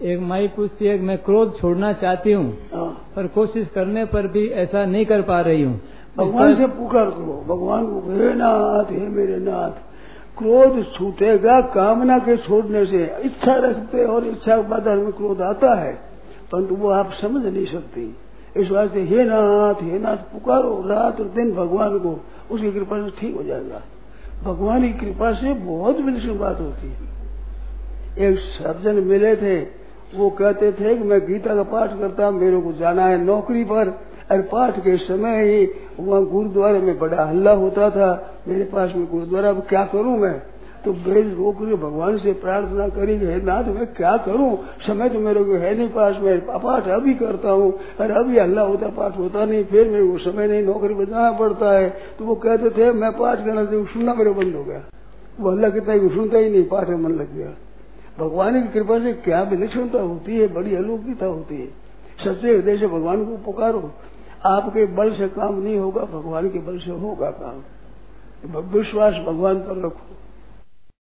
एक माई पूछती है मैं क्रोध छोड़ना चाहती हूँ हाँ। पर कोशिश करने पर भी ऐसा नहीं कर पा रही हूँ। भगवान से पुकार करो भगवान को हे नाथ हे मेरे नाथ क्रोध छूटेगा कामना के छोड़ने से। इच्छा रखते और इच्छा के बाद में क्रोध आता है परंतु वो आप समझ नहीं सकती। इस वास्ते हे नाथ हे नाथ पुकारो रात और दिन भगवान को उसकी कृपा से ठीक हो जाएगा। भगवान की कृपा से बहुत विलक्षण बात होती है। एक सर्जन मिले थे वो कहते थे कि मैं गीता का पाठ करता मेरे को जाना है नौकरी पर। और पाठ के समय ही वहाँ गुरुद्वारे में बड़ा हल्ला होता था, मेरे पास में गुरुद्वारा, अब क्या करूँ मैं? तो बेल रोक के भगवान से प्रार्थना करी हे नाथ, मैं क्या करूँ? समय तो मेरे को है नहीं पास में, पाठ अभी करता हूँ। और अभी हल्ला होता, पाठ होता नहीं, फिर मेरे को समय नहीं, नौकरी पर जाना पड़ता है। तो वो कहते थे, मैं पाठ करना सुनना मेरे बंद हो गया। वो हल्ला कितना सुनता ही नहीं, पाठ में मन लग गया। भगवान की कृपा से क्या विलक्षणता होती है, बड़ी अलौकिकता होती है। सच्चे हृदय से भगवान को पुकारो। आपके बल से काम नहीं होगा, भगवान के बल से होगा काम। विश्वास भगवान पर रखो।